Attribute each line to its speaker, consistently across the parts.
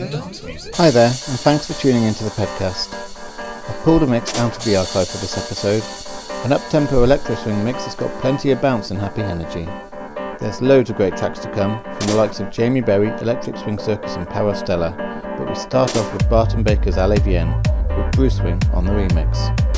Speaker 1: Hi there, and thanks for tuning into the podcast. I've pulled a mix out of the archive for this episode. An up-tempo electro swing mix that's got plenty of bounce and happy energy. There's loads of great tracks to come from the likes of Jamie Berry, Electric Swing Circus and Parov Stelar, but we start off with Bart&Baker's Vienne with BruSwing on the remix.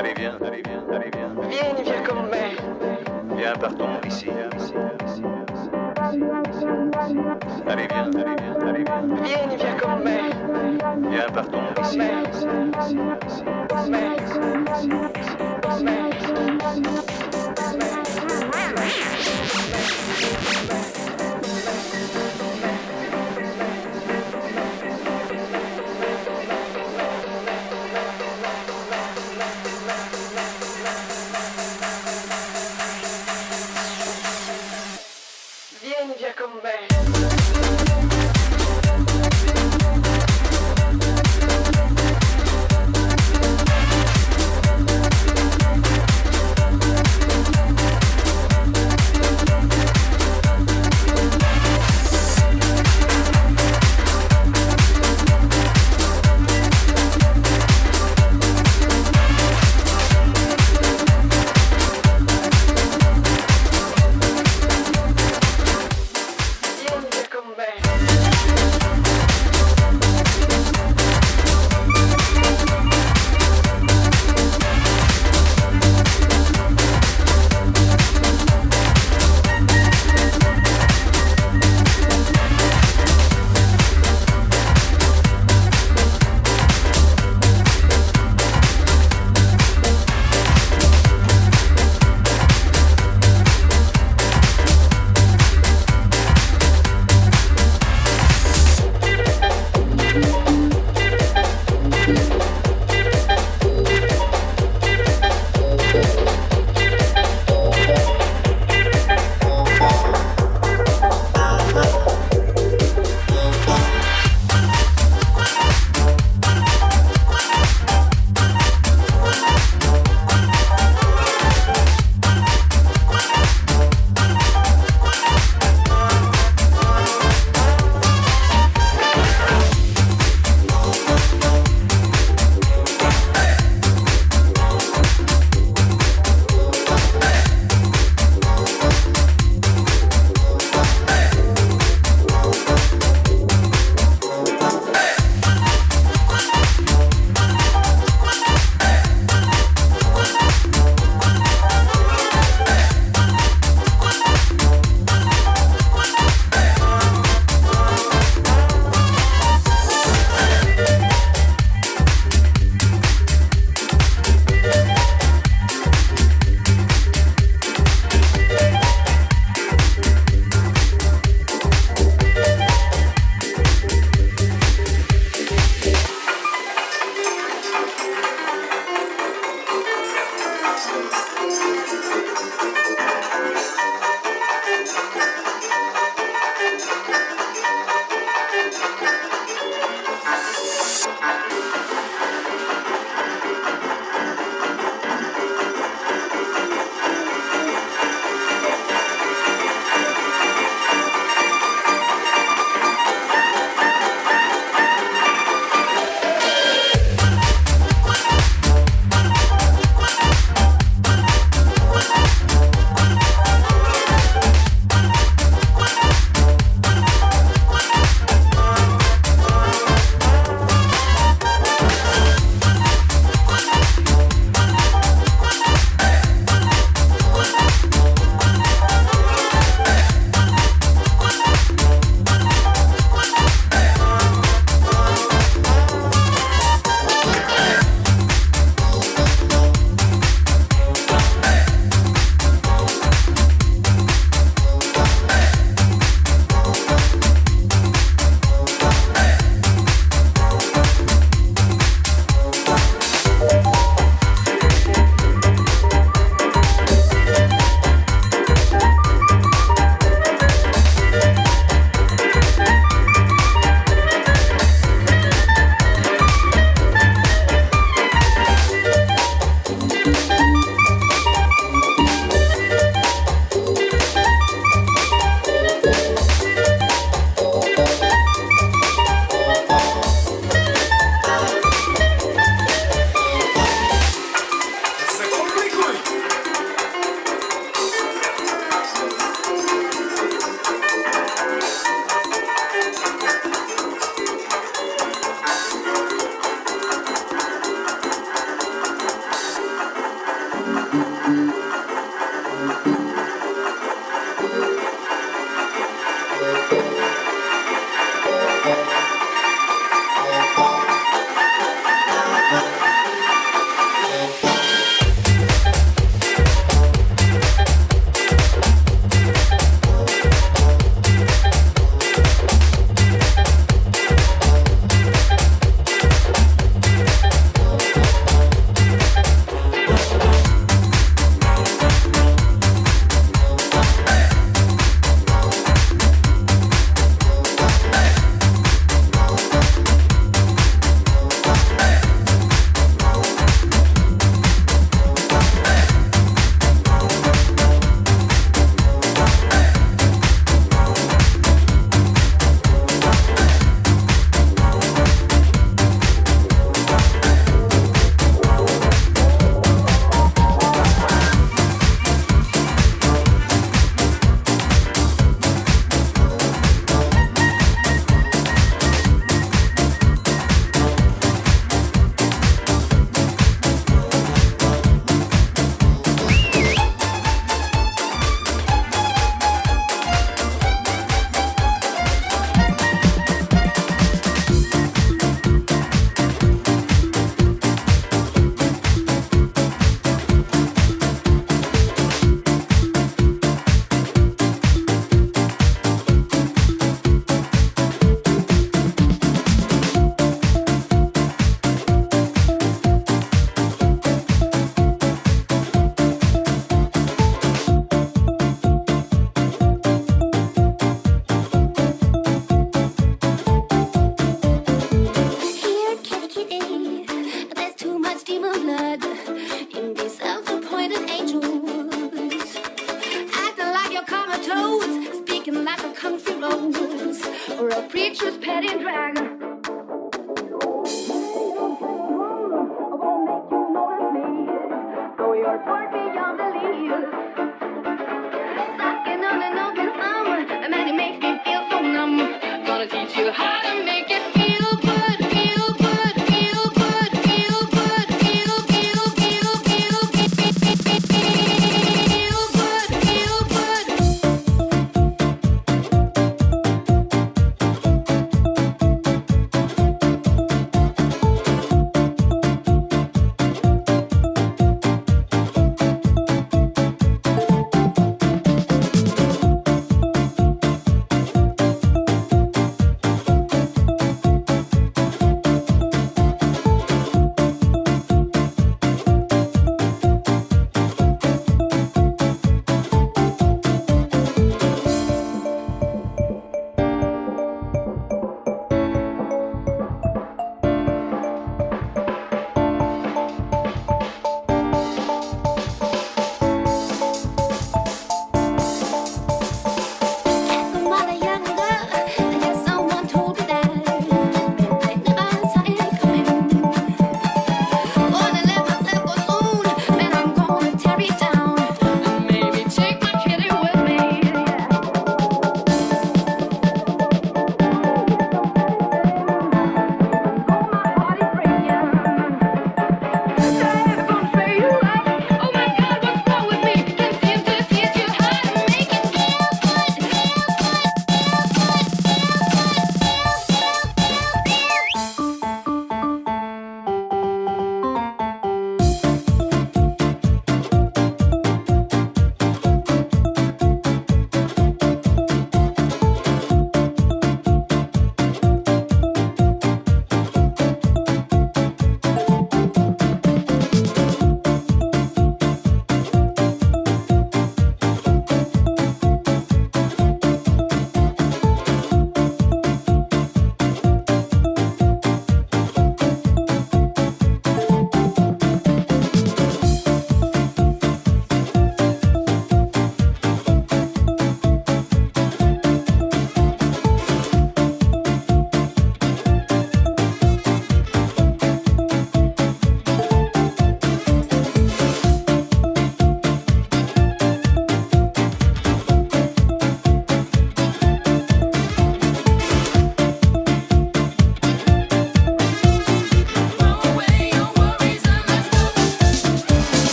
Speaker 2: Allez, viens, allez, viens, allez, viens.
Speaker 3: Vieni via con me.
Speaker 2: Viens, partons ici. ici, ici, Allez, viens, allez, viens, allez, viens.
Speaker 3: Vieni via con me.
Speaker 2: Viens, partons ici. ici, ici, ici,
Speaker 3: Con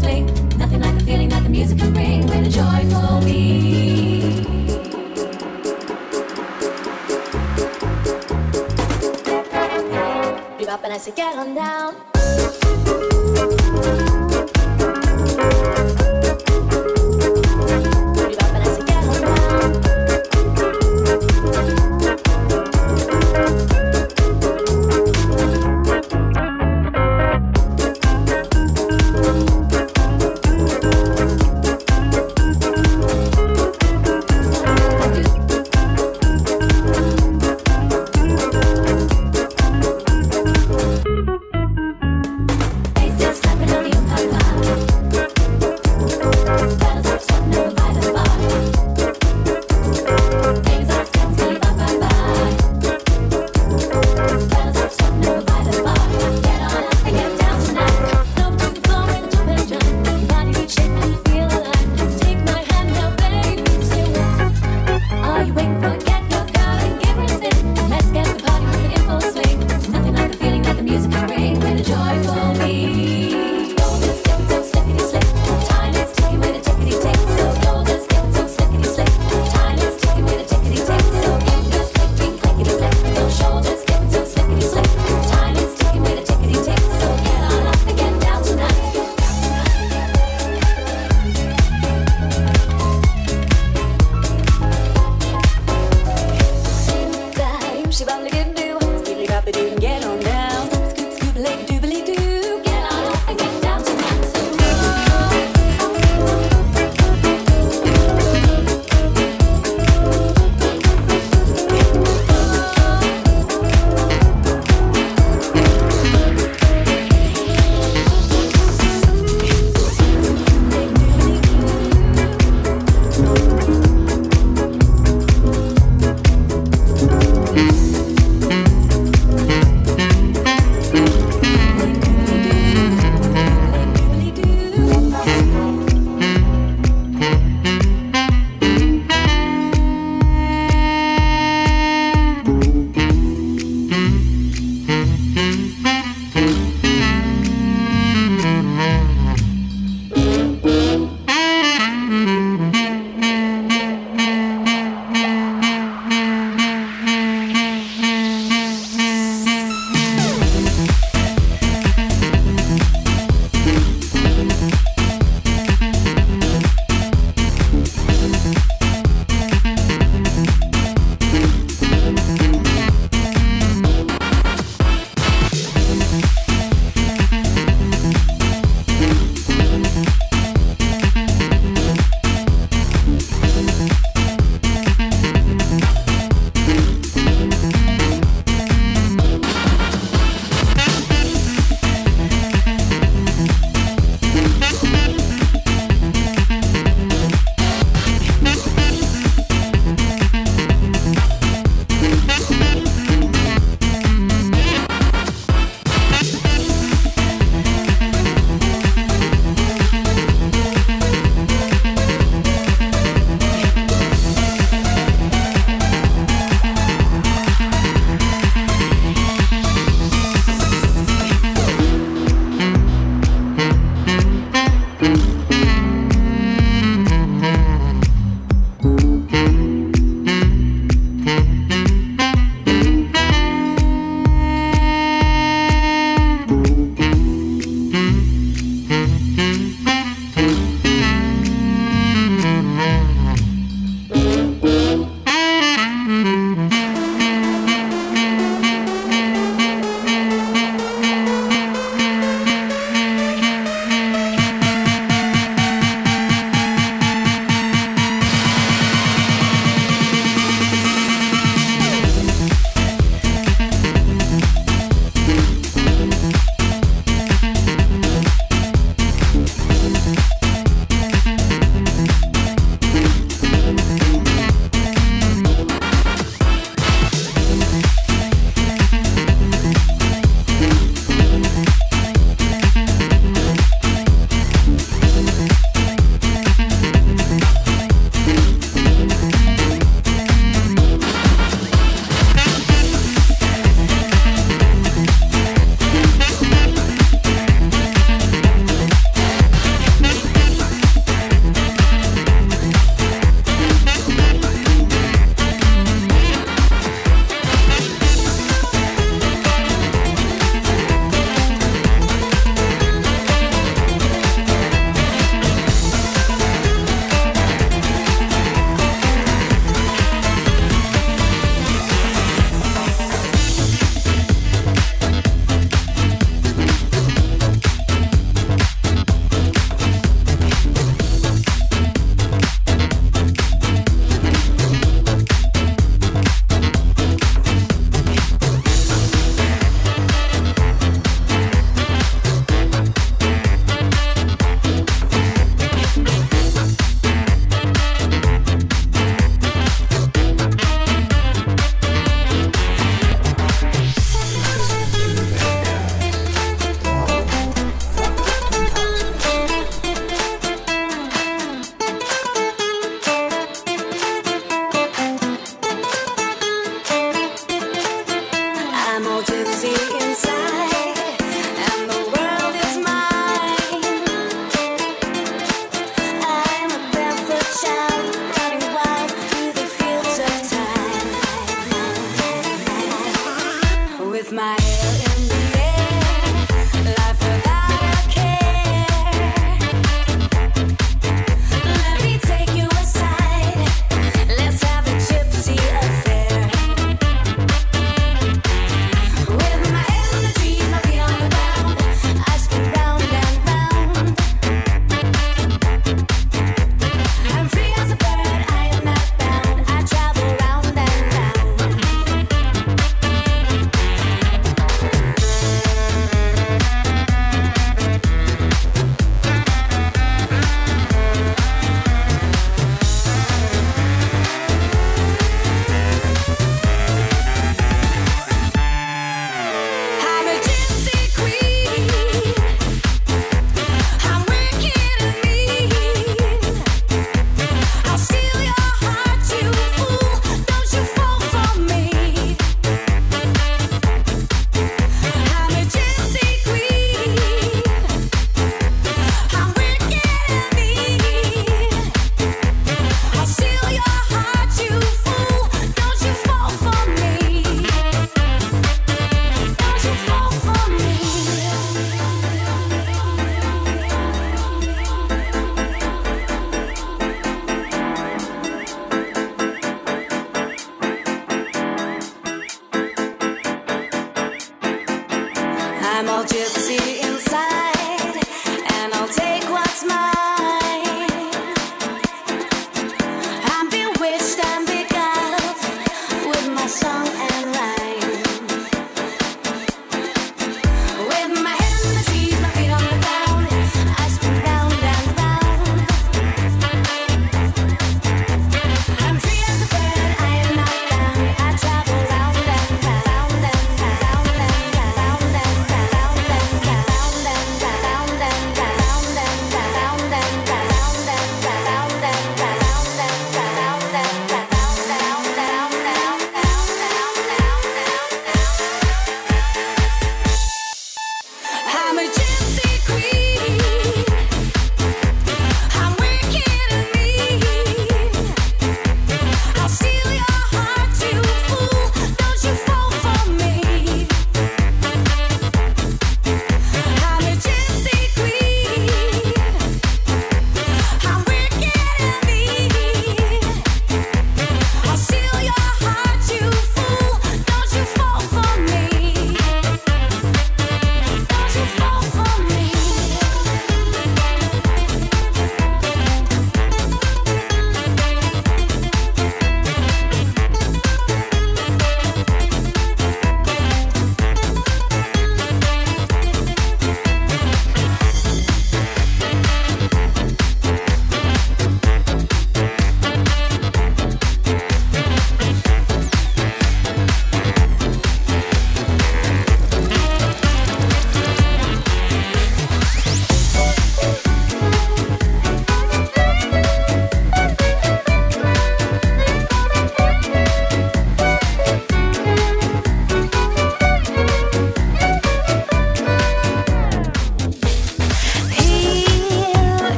Speaker 4: asleep. Nothing like the feeling that the music can bring with a joyful beat. Bebop and I say, get on down.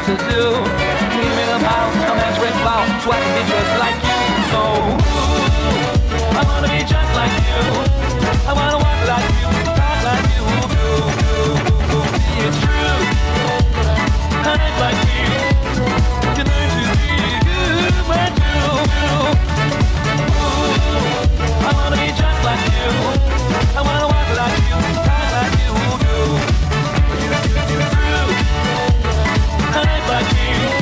Speaker 5: What to do. Give me the power, a man's red flower, so I can be just like you. So, ooh, I wanna be just like you. I wanna walk like you, talk like you do. See, it's true. I ain't like you. Can learn to be human too. I wanna be just like you. I wanna walk like you, talk like you do. Like you.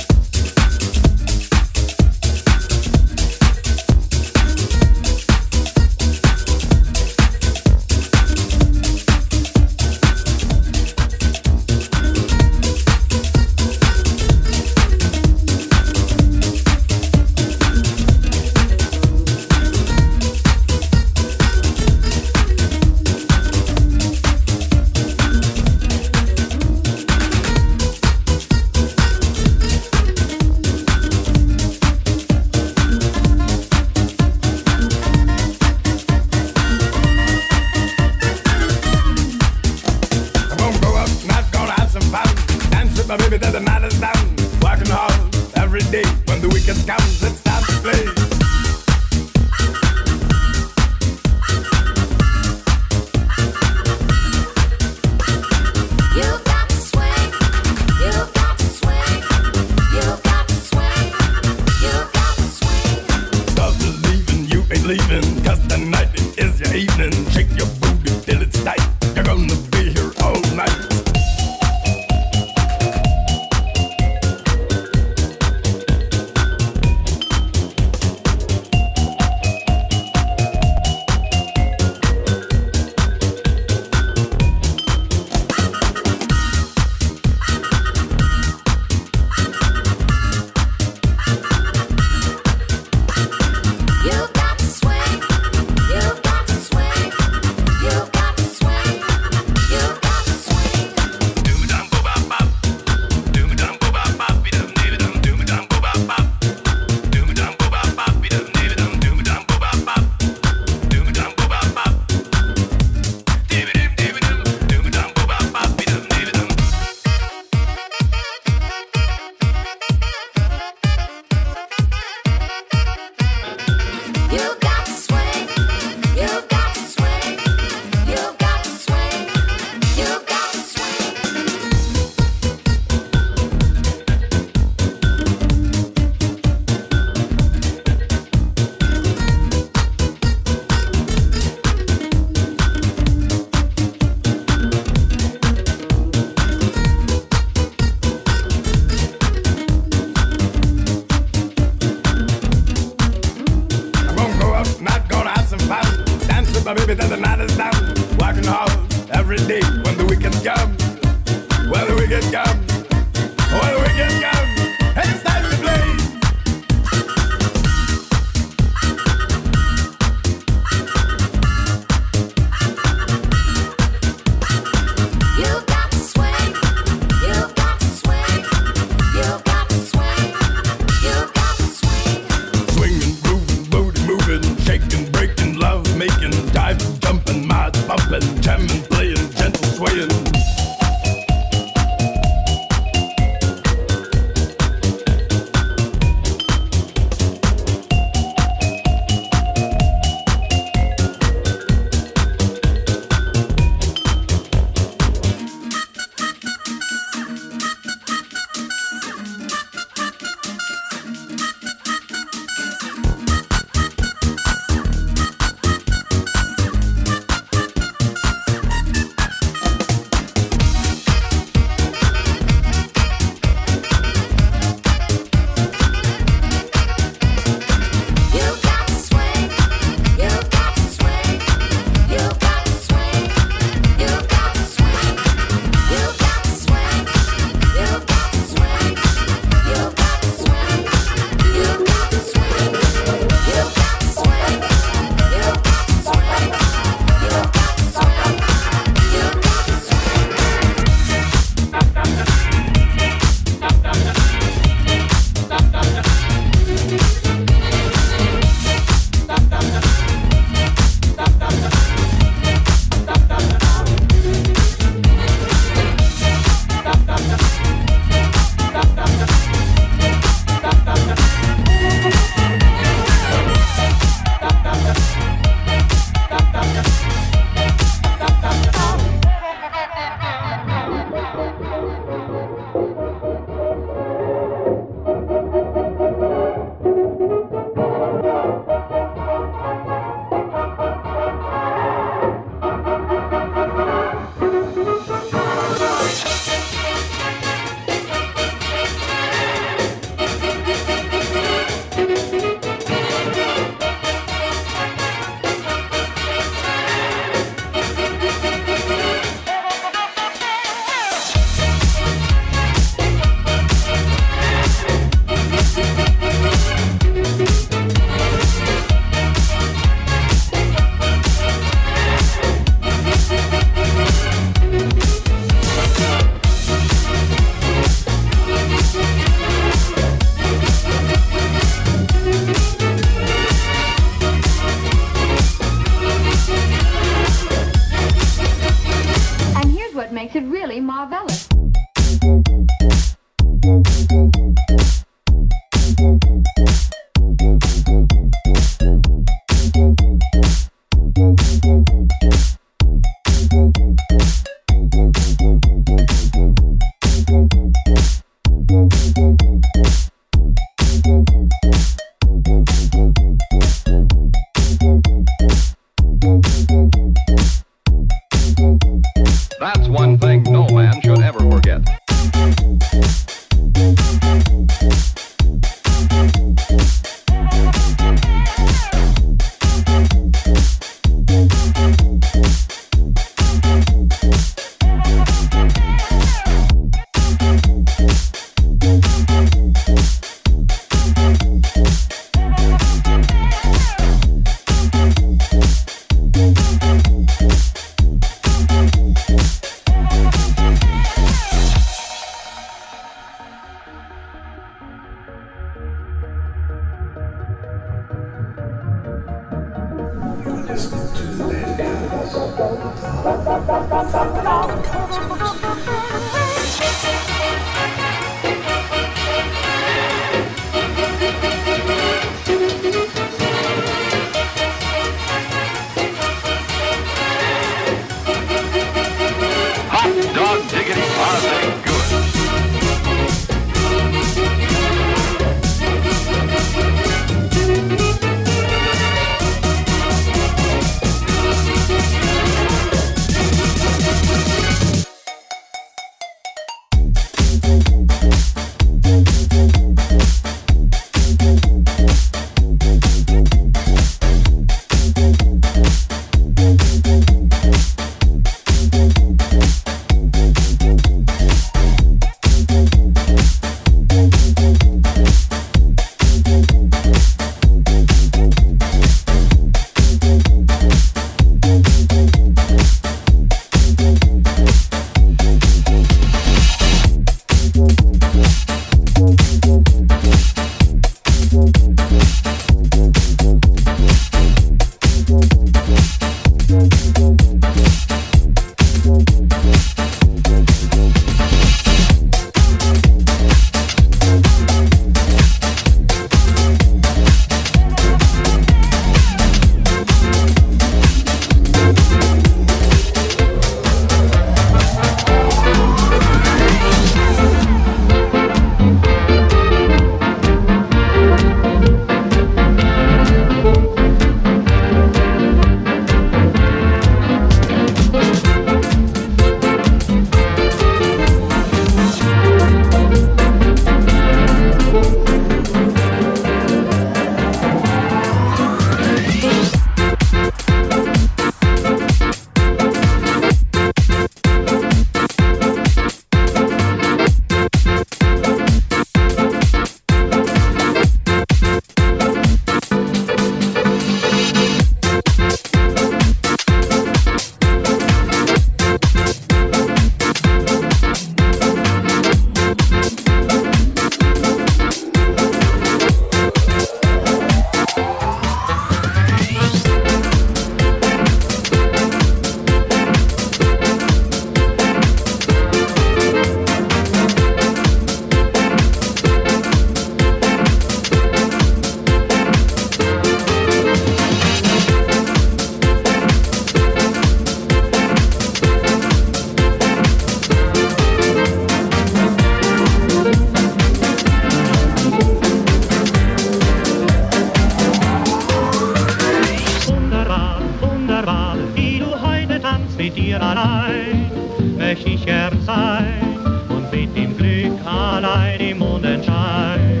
Speaker 6: sicher sein und mit dem Glück allein im Mondenschein.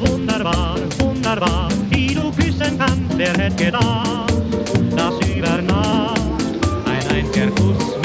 Speaker 6: Wunderbar, wunderbar, wie du küssen kannst, wer hätte gedacht, dass über Nacht ein einziger Kuss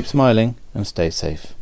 Speaker 1: keep smiling and stay safe.